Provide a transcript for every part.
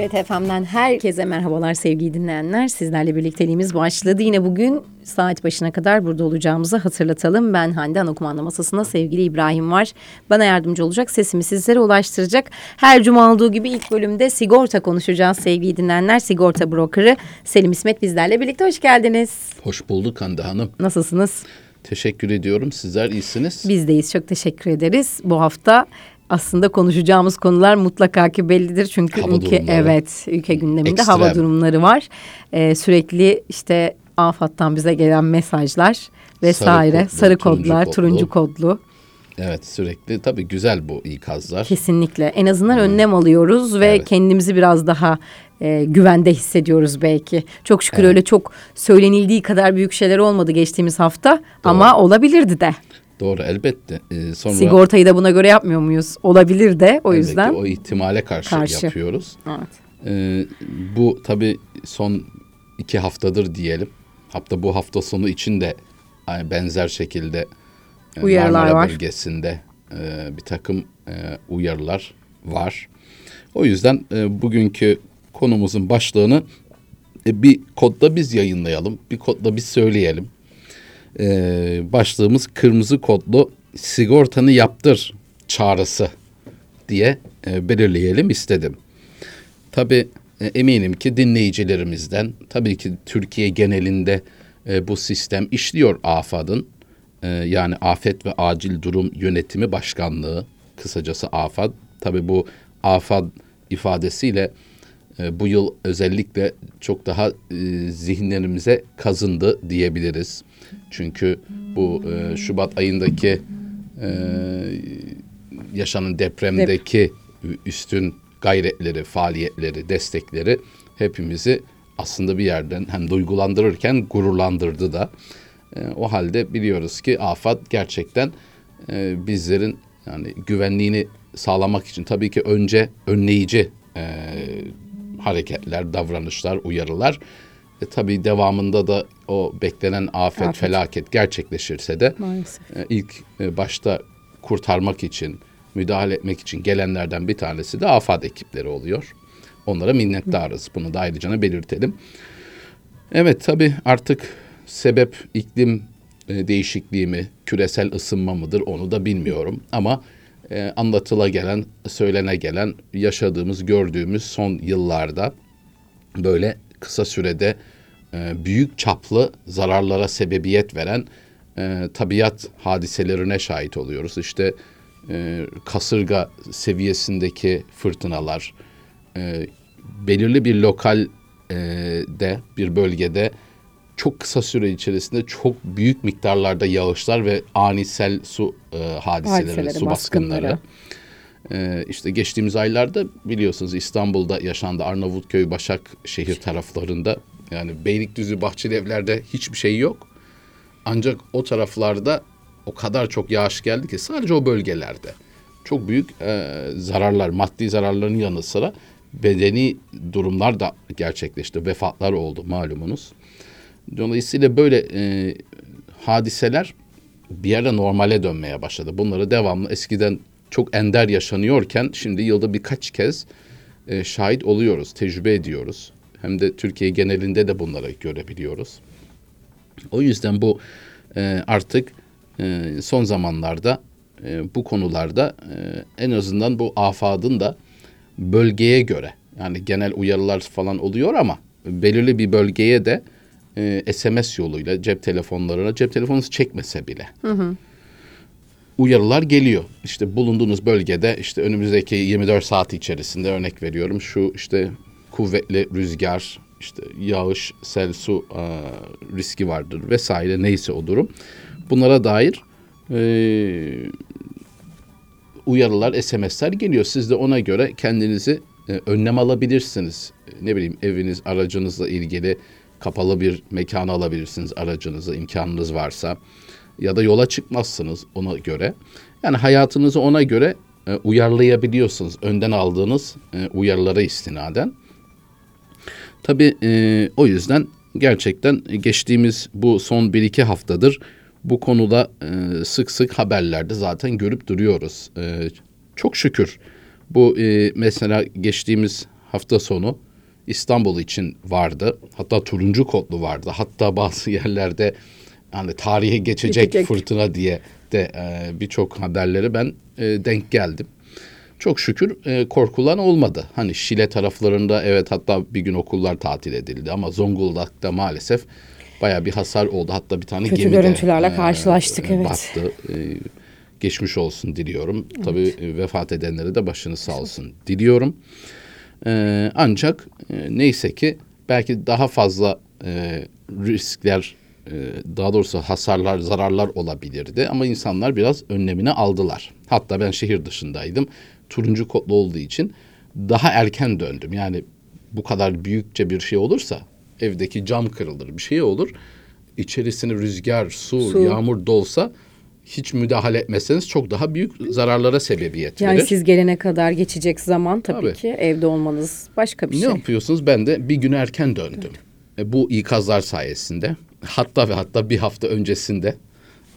TGRT FM'den herkese merhabalar sevgili dinleyenler. Sizlerle birlikteliğimiz başladı. Yine bugün saat başına kadar burada olacağımızı hatırlatalım. Ben Hande Anakumanda masasında sevgili İbrahim var. Bana yardımcı olacak, sesimi sizlere ulaştıracak. Her cuma olduğu gibi ilk bölümde sigorta konuşacağız sevgili dinleyenler. Sigorta brokeri Selim İsmet bizlerle birlikte. Hoş geldiniz. Hoş bulduk Hande Hanım. Nasılsınız? Teşekkür ediyorum. Sizler iyisiniz. Bizdeyiz. Çok teşekkür ederiz. Bu hafta aslında konuşacağımız konular mutlaka ki bellidir çünkü Hava ülke durumları. evet ülke gündeminde Ekstrem. hava durumları var. Ee, sürekli işte AFAD'dan bize gelen mesajlar vesaire sarı, kodlu, turuncu kodlar kodlu. turuncu kodlu Evet sürekli tabii güzel bu ikazlar. kesinlikle en azından önlem alıyoruz ve Evet. kendimizi biraz daha e, güvende hissediyoruz belki. Çok şükür öyle çok söylenildiği kadar büyük şeyler olmadı geçtiğimiz hafta ama olabilirdi de. Doğru elbette. Ee, sonra Sigortayı da buna göre yapmıyor muyuz? Olabilir de o elbette yüzden. o ihtimale karşı, Karşı. yapıyoruz. Evet. Ee, bu tabii son iki haftadır diyelim. Hafta bu hafta sonu için de yani benzer şekilde e, Uyarılar Marmara var. bölgesinde e, bir takım e, uyarılar var. O yüzden e, bugünkü konumuzun başlığını e, bir kodda biz yayınlayalım, bir kodda biz söyleyelim. E, başlığımız kırmızı kodlu sigortanı yaptır çağrısı diye e, belirleyelim istedim. Tabii e, eminim ki dinleyicilerimizden, tabii ki Türkiye genelinde e, bu sistem işliyor AFAD'ın. E, yani Afet ve Acil Durum Yönetimi Başkanlığı, kısacası AFAD. Tabii bu AFAD ifadesiyle bu yıl özellikle çok daha e, zihinlerimize kazındı diyebiliriz. Çünkü bu e, Şubat ayındaki e, yaşanan depremdeki üstün gayretleri, faaliyetleri, destekleri hepimizi aslında bir yerden hem duygulandırırken gururlandırdı da. E, o halde biliyoruz ki afet gerçekten e, bizlerin yani güvenliğini sağlamak için tabii ki önce önleyici e, hareketler, davranışlar, uyarılar. E, tabii devamında da o beklenen afet, Afet. felaket gerçekleşirse de Maalesef. e, ilk e, başta kurtarmak için, müdahale etmek için gelenlerden bir tanesi de AFAD ekipleri oluyor. Onlara minnettarız. Bunu da ayrıca belirtelim. Evet tabii artık sebep iklim e, değişikliği mi, küresel ısınma mıdır onu da bilmiyorum. Ama e, anlatıla gelen, söylene gelen, yaşadığımız, gördüğümüz son yıllarda böyle kısa sürede e, büyük çaplı zararlara sebebiyet veren e, tabiat hadiselerine şahit oluyoruz. İşte e, kasırga seviyesindeki fırtınalar, e, belirli bir lokal e, bir bölgede çok kısa süre içerisinde çok büyük miktarlarda yağışlar ve ani sel su e, hadiseleri, Hadiseleri, su baskınları. baskınları. Ee, işte geçtiğimiz aylarda biliyorsunuz İstanbul'da yaşandı Arnavutköy, Başakşehir taraflarında. Yani Beylikdüzü, Bahçeli Evler'de hiçbir şey yok. Ancak o taraflarda o kadar çok yağış geldi ki sadece o bölgelerde çok büyük e, zararlar, maddi zararların yanı sıra bedeni durumlar da gerçekleşti. Vefatlar oldu malumunuz. Dolayısıyla böyle e, hadiseler bir ara normale dönmeye başladı. Bunları devamlı eskiden çok ender yaşanıyorken şimdi yılda birkaç kez e, şahit oluyoruz, tecrübe ediyoruz. Hem de Türkiye genelinde de bunları görebiliyoruz. O yüzden bu e, artık e, son zamanlarda e, bu konularda e, en azından bu afadın da bölgeye göre yani genel uyarılar falan oluyor ama belirli bir bölgeye de e, SMS yoluyla cep telefonlarına cep telefonunuz çekmese bile uyarılar geliyor. İşte bulunduğunuz bölgede işte önümüzdeki 24 saat içerisinde örnek veriyorum şu işte kuvvetli rüzgar, işte yağış, sel, su e, riski vardır vesaire neyse o durum. Bunlara dair e, uyarılar, SMS'ler geliyor. Siz de ona göre kendinizi e, önlem alabilirsiniz. E, Ne bileyim eviniz, aracınızla ilgili kapalı bir mekana alabilirsiniz aracınızı imkanınız varsa. Ya da yola çıkmazsınız ona göre. Yani hayatınızı ona göre e, uyarlayabiliyorsunuz. Önden aldığınız e, uyarılara istinaden. Tabii e, o yüzden gerçekten geçtiğimiz bu son 1-2 haftadır bu konuda e, sık sık haberlerde zaten görüp duruyoruz. E, çok şükür bu e, mesela geçtiğimiz hafta sonu İstanbul için vardı. Hatta turuncu kodlu vardı. Hatta bazı yerlerde yani tarihe geçecek Geçecek. fırtına diye de e, birçok haberleri ben e, denk geldim. Çok şükür e, korkulan olmadı. Hani Şile taraflarında evet hatta bir gün okullar tatil edildi ama Zonguldak'ta maalesef baya bir hasar oldu. Hatta bir tane Kötü görüntülerle karşılaştık, evet. battı. E, geçmiş olsun diliyorum. Tabii e, vefat edenlere de başınız sağ olsun diliyorum. E, ancak e, neyse ki belki daha fazla e, riskler e, daha doğrusu hasarlar, zararlar olabilirdi ama insanlar biraz önlemini aldılar. Hatta ben şehir dışındaydım. Turuncu kodlu olduğu için daha erken döndüm. Yani bu kadar büyükçe bir şey olursa evdeki cam kırılır, bir şey olur. İçerisine rüzgar, su, Su. yağmur dolsa hiç müdahale etmezseniz çok daha büyük zararlara sebebiyet Yani verir. siz gelene kadar geçecek zaman tabii, Tabii. ki evde olmanız başka bir Ne şey. yapıyorsunuz? Ben de bir gün erken döndüm. E, bu ikazlar sayesinde. Hatta ve hatta bir hafta öncesinde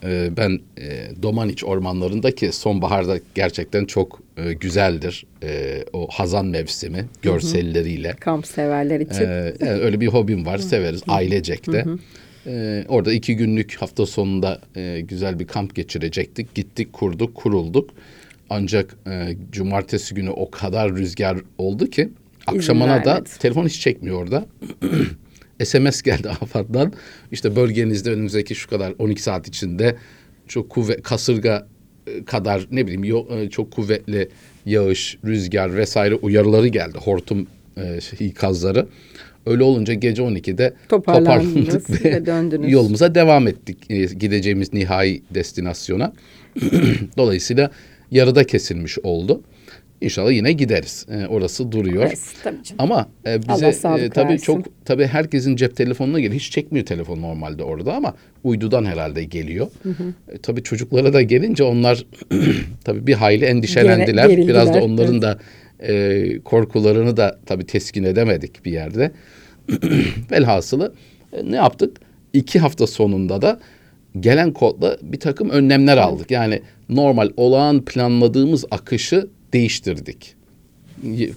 e, ben e, Domaniç ormanlarında ki sonbaharda gerçekten çok e, güzeldir. E, o hazan mevsimi görselleriyle. Kamp severler için. Ee, yani öyle bir hobim var. Severiz ailecek de. Ee, orada iki günlük hafta sonunda e, güzel bir kamp geçirecektik. Gittik, kurduk, kurulduk. Ancak e, cumartesi günü o kadar rüzgar oldu ki akşamına da telefon hiç çekmiyor orada. SMS geldi AFAD'dan. İşte bölgenizde önümüzdeki şu kadar 12 saat içinde çok kuvvet kasırga e, kadar ne bileyim e, çok kuvvetli yağış, rüzgar vesaire uyarıları geldi. Hortum e, şey, ikazları. Öyle olunca gece 12'de Toparlandınız toparlandık ve döndünüz. yolumuza devam ettik e, gideceğimiz nihai destinasyona. Dolayısıyla yarıda kesilmiş oldu. İnşallah yine gideriz. E, orası duruyor. Evet, tabii canım. Ama e, bize e, tabii versin. çok tabii herkesin cep telefonuna geliyor. Hiç çekmiyor telefon normalde orada ama uydudan herhalde geliyor. E, tabii çocuklara da gelince onlar tabii bir hayli endişelendiler. Gere- Biraz da onların da e, korkularını da tabii teskin edemedik bir yerde. Velhasılı e, ne yaptık? İki hafta sonunda da gelen kodla bir takım önlemler aldık. Yani normal olağan planladığımız akışı değiştirdik.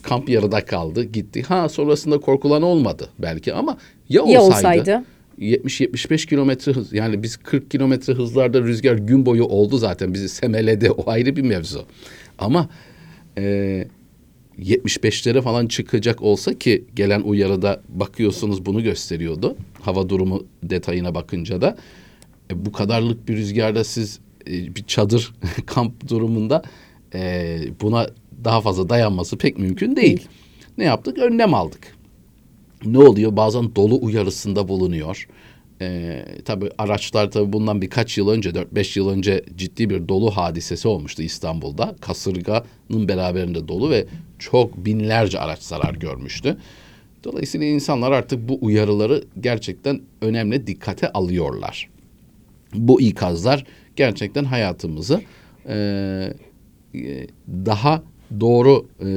Kamp yarıda kaldı, gitti. Ha sonrasında korkulan olmadı belki ama ya olsaydı, Ya olsaydı? 70-75 kilometre hız yani biz 40 kilometre hızlarda rüzgar gün boyu oldu zaten bizi semeledi o ayrı bir mevzu. Ama e, 75'lere falan çıkacak olsa ki gelen uyarıda bakıyorsunuz bunu gösteriyordu. Hava durumu detayına bakınca da e, bu kadarlık bir rüzgarda siz e, bir çadır kamp durumunda e, buna daha fazla dayanması pek mümkün değil. Değil. Ne yaptık? Önlem aldık. Ne oluyor? Bazen dolu uyarısında bulunuyor. Ee, tabii araçlar tabii bundan birkaç yıl önce, 4-5 yıl önce ciddi bir dolu hadisesi olmuştu İstanbul'da. Kasırganın beraberinde dolu ve çok binlerce araç zarar görmüştü. Dolayısıyla insanlar artık bu uyarıları gerçekten önemli dikkate alıyorlar. Bu ikazlar gerçekten hayatımızı e, e, daha doğru e,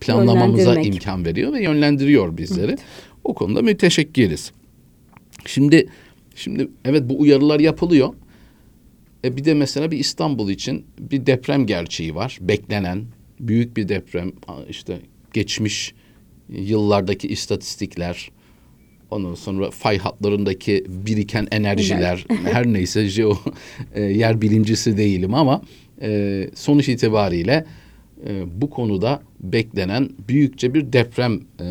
planlamamıza imkan veriyor ve yönlendiriyor bizleri. O konuda müteşekkiriz. Şimdi şimdi evet bu uyarılar yapılıyor. E bir de mesela bir İstanbul için bir deprem gerçeği var. Beklenen büyük bir deprem işte geçmiş yıllardaki istatistikler ondan sonra fay hatlarındaki biriken enerjiler her neyse jeo e, yer bilimcisi değilim ama e, sonuç itibariyle e, bu konuda beklenen büyükçe bir deprem e,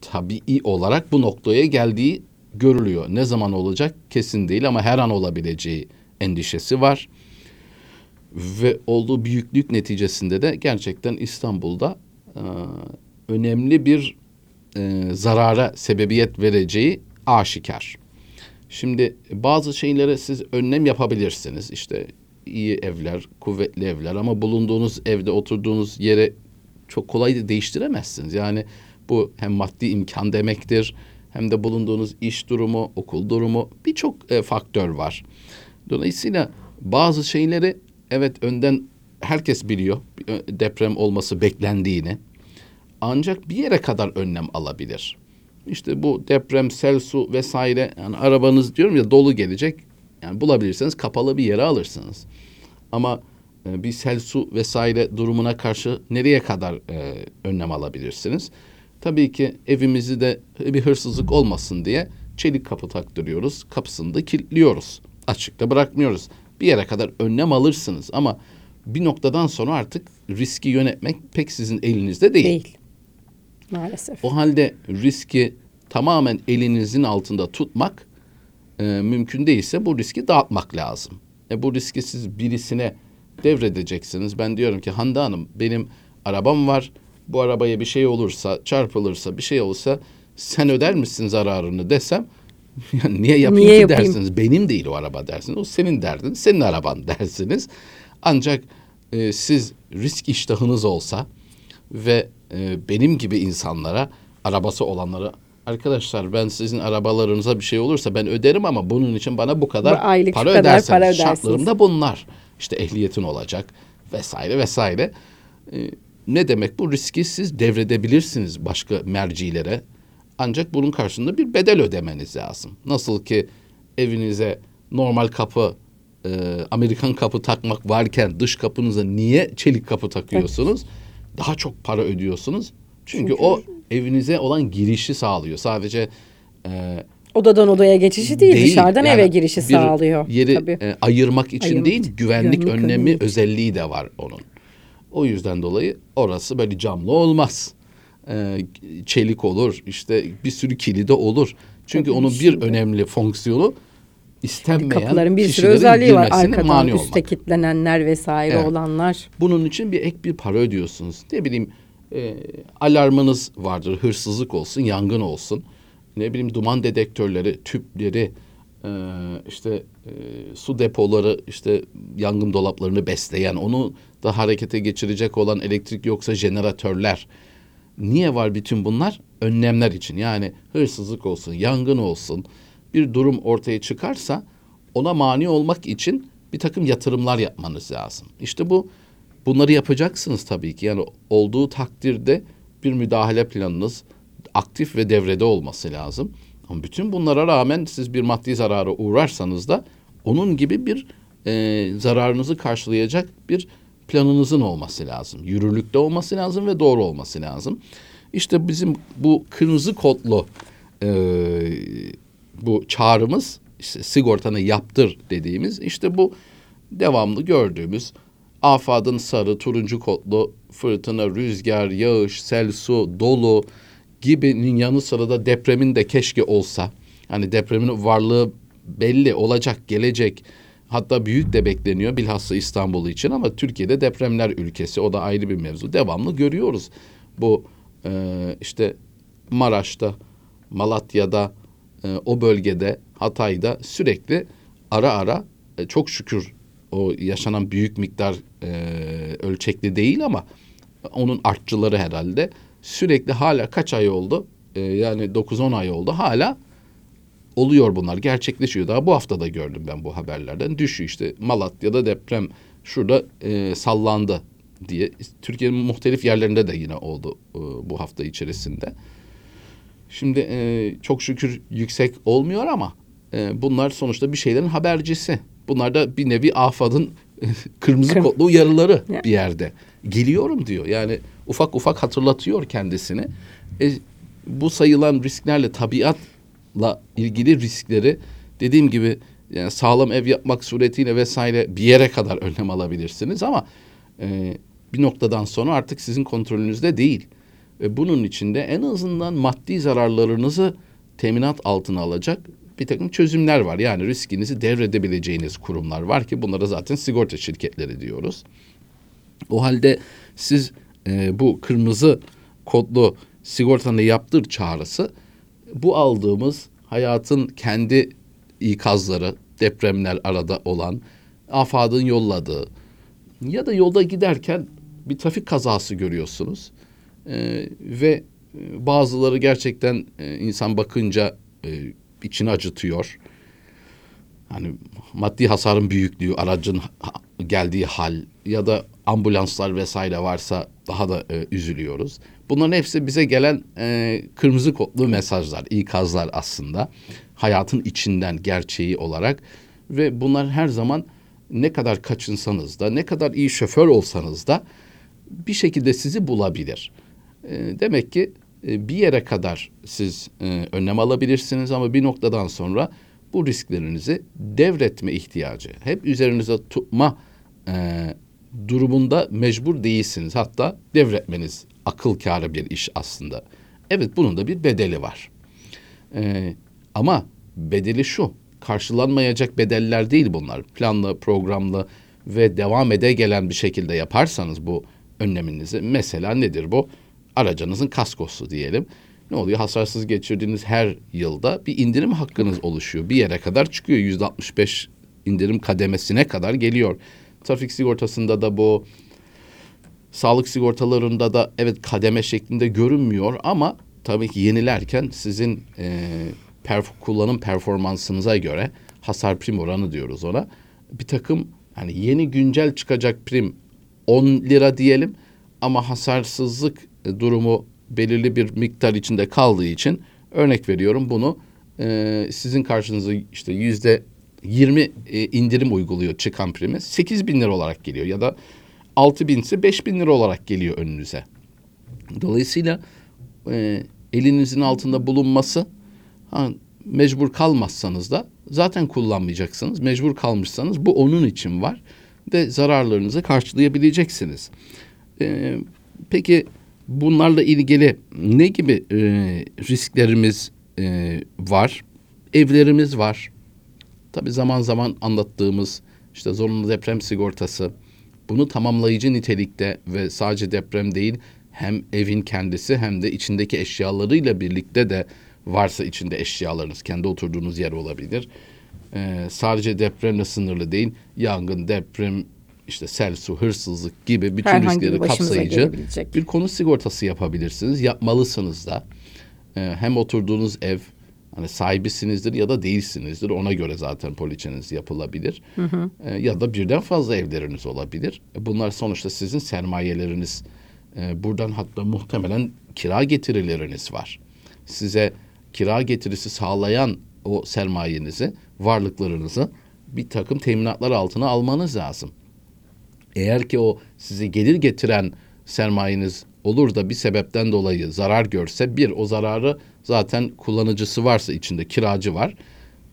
tabii olarak bu noktaya geldiği görülüyor. Ne zaman olacak kesin değil ama her an olabileceği endişesi var. Ve olduğu büyüklük neticesinde de gerçekten İstanbul'da e, önemli bir e, zarara sebebiyet vereceği aşikar. Şimdi bazı şeylere siz önlem yapabilirsiniz. İşte iyi evler, kuvvetli evler ama bulunduğunuz evde oturduğunuz yere çok kolay da değiştiremezsiniz. Yani bu hem maddi imkan demektir hem de bulunduğunuz iş durumu, okul durumu birçok e, faktör var. Dolayısıyla bazı şeyleri evet önden herkes biliyor e, deprem olması beklendiğini. Ancak bir yere kadar önlem alabilir. İşte bu deprem, sel, su vesaire yani arabanız diyorum ya dolu gelecek. Yani bulabilirseniz kapalı bir yere alırsınız. Ama e, bir sel su vesaire durumuna karşı nereye kadar e, önlem alabilirsiniz? Tabii ki evimizi de bir hırsızlık olmasın diye çelik kapı taktırıyoruz. Kapısını da kilitliyoruz. Açıkta bırakmıyoruz. Bir yere kadar önlem alırsınız ama bir noktadan sonra artık riski yönetmek pek sizin elinizde değil. Değil. Maalesef. O halde riski tamamen elinizin altında tutmak e, mümkün değilse bu riski dağıtmak lazım. E, bu riski siz birisine devredeceksiniz. Ben diyorum ki Hande Hanım benim arabam var. Bu arabaya bir şey olursa, çarpılırsa, bir şey olursa sen öder misin zararını desem niye yapayım Niye ki yapayım? dersiniz. Benim değil o araba dersiniz. O senin derdin, senin araban dersiniz. Ancak e, siz risk iştahınız olsa ve e, benim gibi insanlara, arabası olanlara arkadaşlar ben sizin arabalarınıza bir şey olursa ben öderim ama bunun için bana bu kadar aylık para kadar öderseniz. para ödersiniz. Şartlarım da bunlar. İşte ehliyetin olacak vesaire vesaire. E, ne demek bu riski siz devredebilirsiniz başka mercilere. Ancak bunun karşılığında bir bedel ödemeniz lazım. Nasıl ki evinize normal kapı, e, Amerikan kapı takmak varken dış kapınıza niye çelik kapı takıyorsunuz? Daha çok para ödüyorsunuz. Çünkü, Çünkü- o evinize olan girişi sağlıyor. Sadece e, Odadan odaya geçişi değil, dışarıdan yani eve girişi sağlıyor. Yeri Tabii. e, ayırmak için Ayırmak değil, güvenlik, Güvenlik önlemi önlemi özelliği de var onun. O yüzden dolayı orası böyle camlı olmaz. E, çelik olur, işte bir sürü kilidi olur. Çünkü Tabii onun bir şimdi- önemli fonksiyonu istenmeyen Kapıların bir sürü özelliği var. Arkadan mani üste olmak. kilitlenenler vesaire Evet. olanlar. Bunun için bir ek bir para ödüyorsunuz. Ne bileyim e, alarmınız vardır. Hırsızlık olsun, yangın olsun. Ne bileyim duman dedektörleri, tüpleri, işte e, su depoları, işte yangın dolaplarını besleyen, onu da harekete geçirecek olan elektrik yoksa jeneratörler. Niye var bütün bunlar? Önlemler için. Yani hırsızlık olsun, yangın olsun, bir durum ortaya çıkarsa ona mani olmak için bir takım yatırımlar yapmanız lazım. İşte bu bunları yapacaksınız tabii ki. Yani olduğu takdirde bir müdahale planınız aktif ve devrede olması lazım. Ama bütün bunlara rağmen siz bir maddi zarara uğrarsanız da onun gibi bir e, zararınızı karşılayacak bir planınızın olması lazım. Yürürlükte olması lazım ve doğru olması lazım. İşte bizim bu kırmızı kodlu e, bu çağrımız işte sigortanı yaptır dediğimiz işte bu devamlı gördüğümüz afadın sarı, turuncu kodlu fırtına, rüzgar, yağış, sel, su, dolu gibinin yanı sıra da depremin de keşke olsa. Hani depremin varlığı belli olacak, gelecek. Hatta büyük de bekleniyor bilhassa İstanbul için ama Türkiye'de depremler ülkesi o da ayrı bir mevzu. Devamlı görüyoruz. Bu e, işte Maraş'ta, Malatya'da, e, o bölgede, Hatay'da sürekli ara ara e, çok şükür o yaşanan büyük miktar e, ölçekli değil ama onun artçıları herhalde sürekli hala kaç ay oldu? E, yani 9-10 ay oldu hala oluyor bunlar gerçekleşiyor. Daha bu hafta da gördüm ben bu haberlerden. Düşüyor işte Malatya'da deprem şurada e, sallandı diye. Türkiye'nin muhtelif yerlerinde de yine oldu e, bu hafta içerisinde. Şimdi e, çok şükür yüksek olmuyor ama e, bunlar sonuçta bir şeylerin habercisi. Bunlar da bir nevi AFAD'ın kırmızı Kırm- kodlu uyarıları Ya. bir yerde. Geliyorum diyor. Yani ufak ufak hatırlatıyor kendisini. E, bu sayılan risklerle tabiatla ilgili riskleri dediğim gibi yani sağlam ev yapmak suretiyle vesaire bir yere kadar önlem alabilirsiniz ama e, bir noktadan sonra artık sizin kontrolünüzde değil. Ve bunun için de en azından maddi zararlarınızı teminat altına alacak bir takım çözümler var. Yani riskinizi devredebileceğiniz kurumlar var ki bunlara zaten sigorta şirketleri diyoruz. O halde siz e, bu kırmızı kodlu sigortanı yaptır çağrısı bu aldığımız hayatın kendi ikazları, depremler arada olan, afadın yolladığı ya da yolda giderken bir trafik kazası görüyorsunuz. E, ve e, bazıları gerçekten e, insan bakınca e, içini acıtıyor. Hani maddi hasarın büyüklüğü, aracın geldiği hal ya da ambulanslar vesaire varsa daha da e, üzülüyoruz. Bunların hepsi bize gelen e, kırmızı kodlu mesajlar, ikazlar aslında. Hayatın içinden gerçeği olarak ve bunlar her zaman ne kadar kaçınsanız da ne kadar iyi şoför olsanız da bir şekilde sizi bulabilir. E, demek ki e, bir yere kadar siz e, önlem alabilirsiniz ama bir noktadan sonra bu risklerinizi devretme ihtiyacı, hep üzerinize tutma e, durumunda mecbur değilsiniz. Hatta devretmeniz akıl kârı bir iş aslında. Evet bunun da bir bedeli var. E, ama bedeli şu, karşılanmayacak bedeller değil bunlar. Planlı, programlı ve devam ede gelen bir şekilde yaparsanız bu önleminizi. Mesela nedir bu? Aracınızın kaskosu diyelim. Ne oluyor? Hasarsız geçirdiğiniz her yılda bir indirim hakkınız oluşuyor. Bir yere kadar çıkıyor. Yüzde 65 indirim kademesine kadar geliyor. Trafik sigortasında da bu sağlık sigortalarında da evet kademe şeklinde görünmüyor ama tabii ki yenilerken sizin e, perf- kullanım performansınıza göre hasar prim oranı diyoruz ona. Bir takım hani yeni güncel çıkacak prim 10 lira diyelim ama hasarsızlık e, durumu belirli bir miktar içinde kaldığı için örnek veriyorum bunu e, sizin karşınıza işte yüzde 20 e, indirim uyguluyor çıkan primi 8 bin lira olarak geliyor ya da 6 bin ise 5 bin lira olarak geliyor önünüze. Dolayısıyla e, elinizin altında bulunması ha, mecbur kalmazsanız da zaten kullanmayacaksınız. Mecbur kalmışsanız bu onun için var ve zararlarınızı karşılayabileceksiniz. E, peki bunlarla ilgili ne gibi e, risklerimiz e, var? Evlerimiz var. Tabii zaman zaman anlattığımız işte zorunlu deprem sigortası bunu tamamlayıcı nitelikte ve sadece deprem değil hem evin kendisi hem de içindeki eşyalarıyla birlikte de varsa içinde eşyalarınız kendi oturduğunuz yer olabilir. Ee, sadece depremle sınırlı değil yangın, deprem, işte sel, su, hırsızlık gibi bütün Herhangi riskleri kapsayıcı bir konu sigortası yapabilirsiniz. Yapmalısınız da. Ee, hem oturduğunuz ev hani sahibisinizdir ya da değilsinizdir. Ona göre zaten poliçeniz yapılabilir. Ee, ya da birden fazla evleriniz olabilir. E, Bunlar sonuçta sizin sermayeleriniz. Ee, buradan hatta muhtemelen kira getirileriniz var. Size kira getirisi sağlayan o sermayenizi, varlıklarınızı bir takım teminatlar altına almanız lazım. Eğer ki o size gelir getiren sermayeniz olur da bir sebepten dolayı zarar görse bir o zararı zaten kullanıcısı varsa içinde kiracı var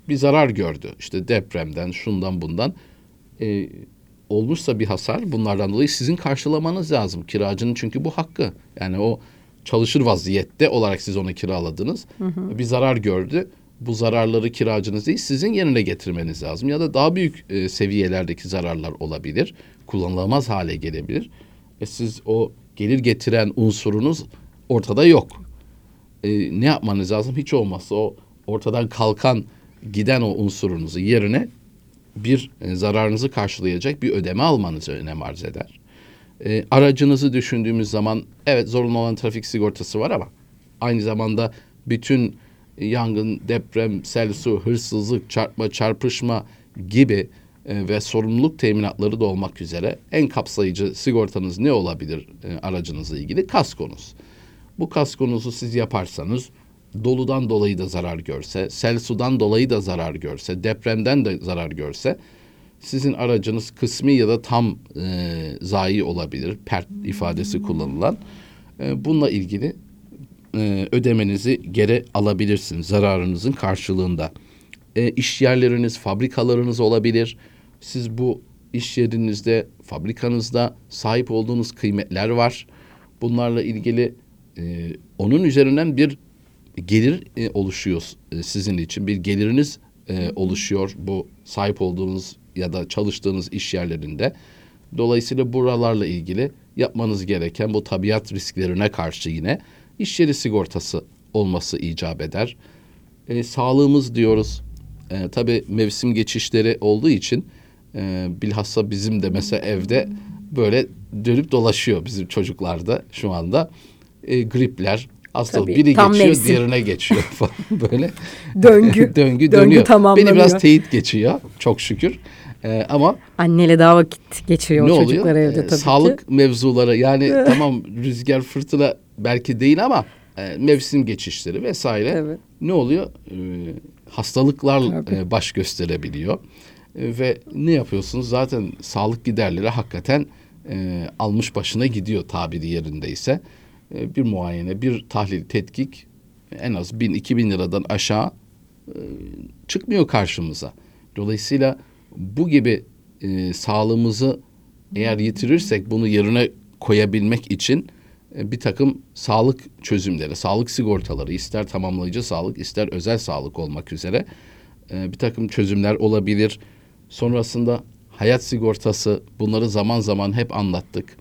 bir zarar gördü. İşte depremden şundan bundan e, olmuşsa bir hasar bunlardan dolayı sizin karşılamanız lazım. Kiracının çünkü bu hakkı. Yani o çalışır vaziyette olarak siz onu kiraladınız. Bir zarar gördü. Bu zararları kiracınız değil sizin yerine getirmeniz lazım. Ya da daha büyük e, seviyelerdeki zararlar olabilir. Kullanılamaz hale gelebilir. E siz o gelir getiren unsurunuz ortada yok. E, ne yapmanız lazım? Hiç olmazsa o ortadan kalkan giden o unsurunuzu yerine bir e, zararınızı karşılayacak bir ödeme almanız önem arz eder. E, aracınızı düşündüğümüz zaman evet zorunlu olan trafik sigortası var ama aynı zamanda bütün yangın, deprem, sel, su, hırsızlık, çarpma, çarpışma gibi e, ve sorumluluk teminatları da olmak üzere en kapsayıcı sigortanız ne olabilir e, aracınızla ilgili? Kaskonuz. Bu kaskonuzu siz yaparsanız doludan dolayı da zarar görse, sel sudan dolayı da zarar görse, depremden de zarar görse sizin aracınız kısmi ya da tam e, zayi olabilir. Pert ifadesi kullanılan. E, bununla ilgili e, ödemenizi geri alabilirsiniz zararınızın karşılığında. E, iş yerleriniz, fabrikalarınız olabilir. Siz bu iş yerinizde, fabrikanızda sahip olduğunuz kıymetler var. Bunlarla ilgili e, onun üzerinden bir gelir e, oluşuyor e, sizin için. Bir geliriniz e, oluşuyor bu sahip olduğunuz ya da çalıştığınız iş yerlerinde. Dolayısıyla buralarla ilgili yapmanız gereken bu tabiat risklerine karşı yine iş yeri sigortası olması icap eder. E, sağlığımız diyoruz. E, tabii mevsim geçişleri olduğu için e, bilhassa bizim de mesela evde böyle dönüp dolaşıyor bizim çocuklarda şu anda. E, gripler, hastalık Tabii, biri geçiyor mevsim. diğerine geçiyor falan böyle. Döngü. döngü Döngü dönüyor. tamamlanıyor. Beni biraz teyit geçiyor çok şükür. E, ama Anneyle daha vakit geçiriyor ne o oluyor? çocuklar evde Ee, tabii Sağlık ki. mevzuları yani tamam rüzgar fırtına belki değil ama e, mevsim geçişleri vesaire Evet. ne oluyor? Ee, hastalıklar Tabii. e, baş gösterebiliyor. E, ve ne yapıyorsunuz? Zaten sağlık giderleri hakikaten e, almış başına gidiyor tabiri yerindeyse. E, bir muayene, bir tahlil, tetkik en az 1000-2000 liradan aşağı e, çıkmıyor karşımıza. Dolayısıyla bu gibi e, sağlığımızı eğer yitirirsek bunu yerine koyabilmek için e, bir takım sağlık çözümleri, sağlık sigortaları ister tamamlayıcı sağlık ister özel sağlık olmak üzere e, bir takım çözümler olabilir. Sonrasında hayat sigortası bunları zaman zaman hep anlattık.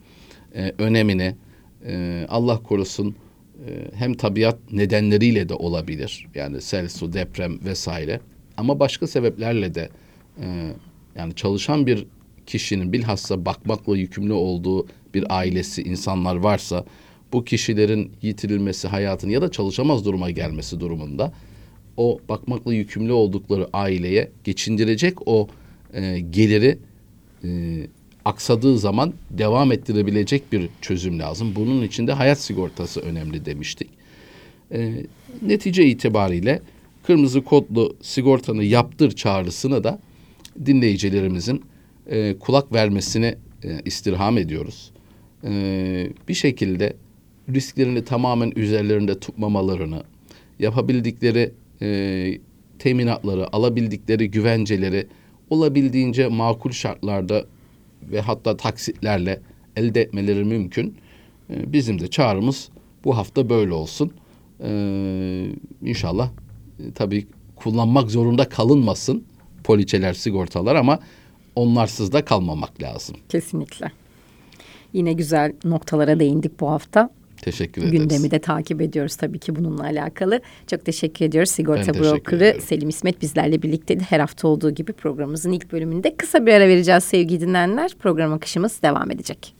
E, önemini e, Allah korusun e, hem tabiat nedenleriyle de olabilir. Yani sel, su, deprem vesaire. Ama başka sebeplerle de e, yani çalışan bir kişinin bilhassa bakmakla yükümlü olduğu bir ailesi, insanlar varsa bu kişilerin yitirilmesi, hayatını ya da çalışamaz duruma gelmesi durumunda o bakmakla yükümlü oldukları aileye geçindirecek o e, geliri e, aksadığı zaman devam ettirebilecek bir çözüm lazım. Bunun için de hayat sigortası önemli demiştik. E, netice itibariyle kırmızı kodlu sigortanı yaptır çağrısını da dinleyicilerimizin e, kulak vermesini e, istirham ediyoruz. E, bir şekilde risklerini tamamen üzerlerinde tutmamalarını, yapabildikleri e, teminatları, alabildikleri güvenceleri olabildiğince makul şartlarda ve hatta taksitlerle elde etmeleri mümkün. E, bizim de çağrımız bu hafta böyle olsun. E, inşallah e, tabii kullanmak zorunda kalınmasın poliçeler, sigortalar ama onlarsız da kalmamak lazım. Kesinlikle. Yine güzel noktalara değindik bu hafta. Teşekkür ederiz. Gündemi de takip ediyoruz tabii ki bununla alakalı. Çok teşekkür ediyoruz. Sigorta Ben ediyorum. Selim İsmet bizlerle birlikteydi. Her hafta olduğu gibi programımızın ilk bölümünde kısa bir ara vereceğiz sevgili dinleyenler. Program akışımız devam edecek.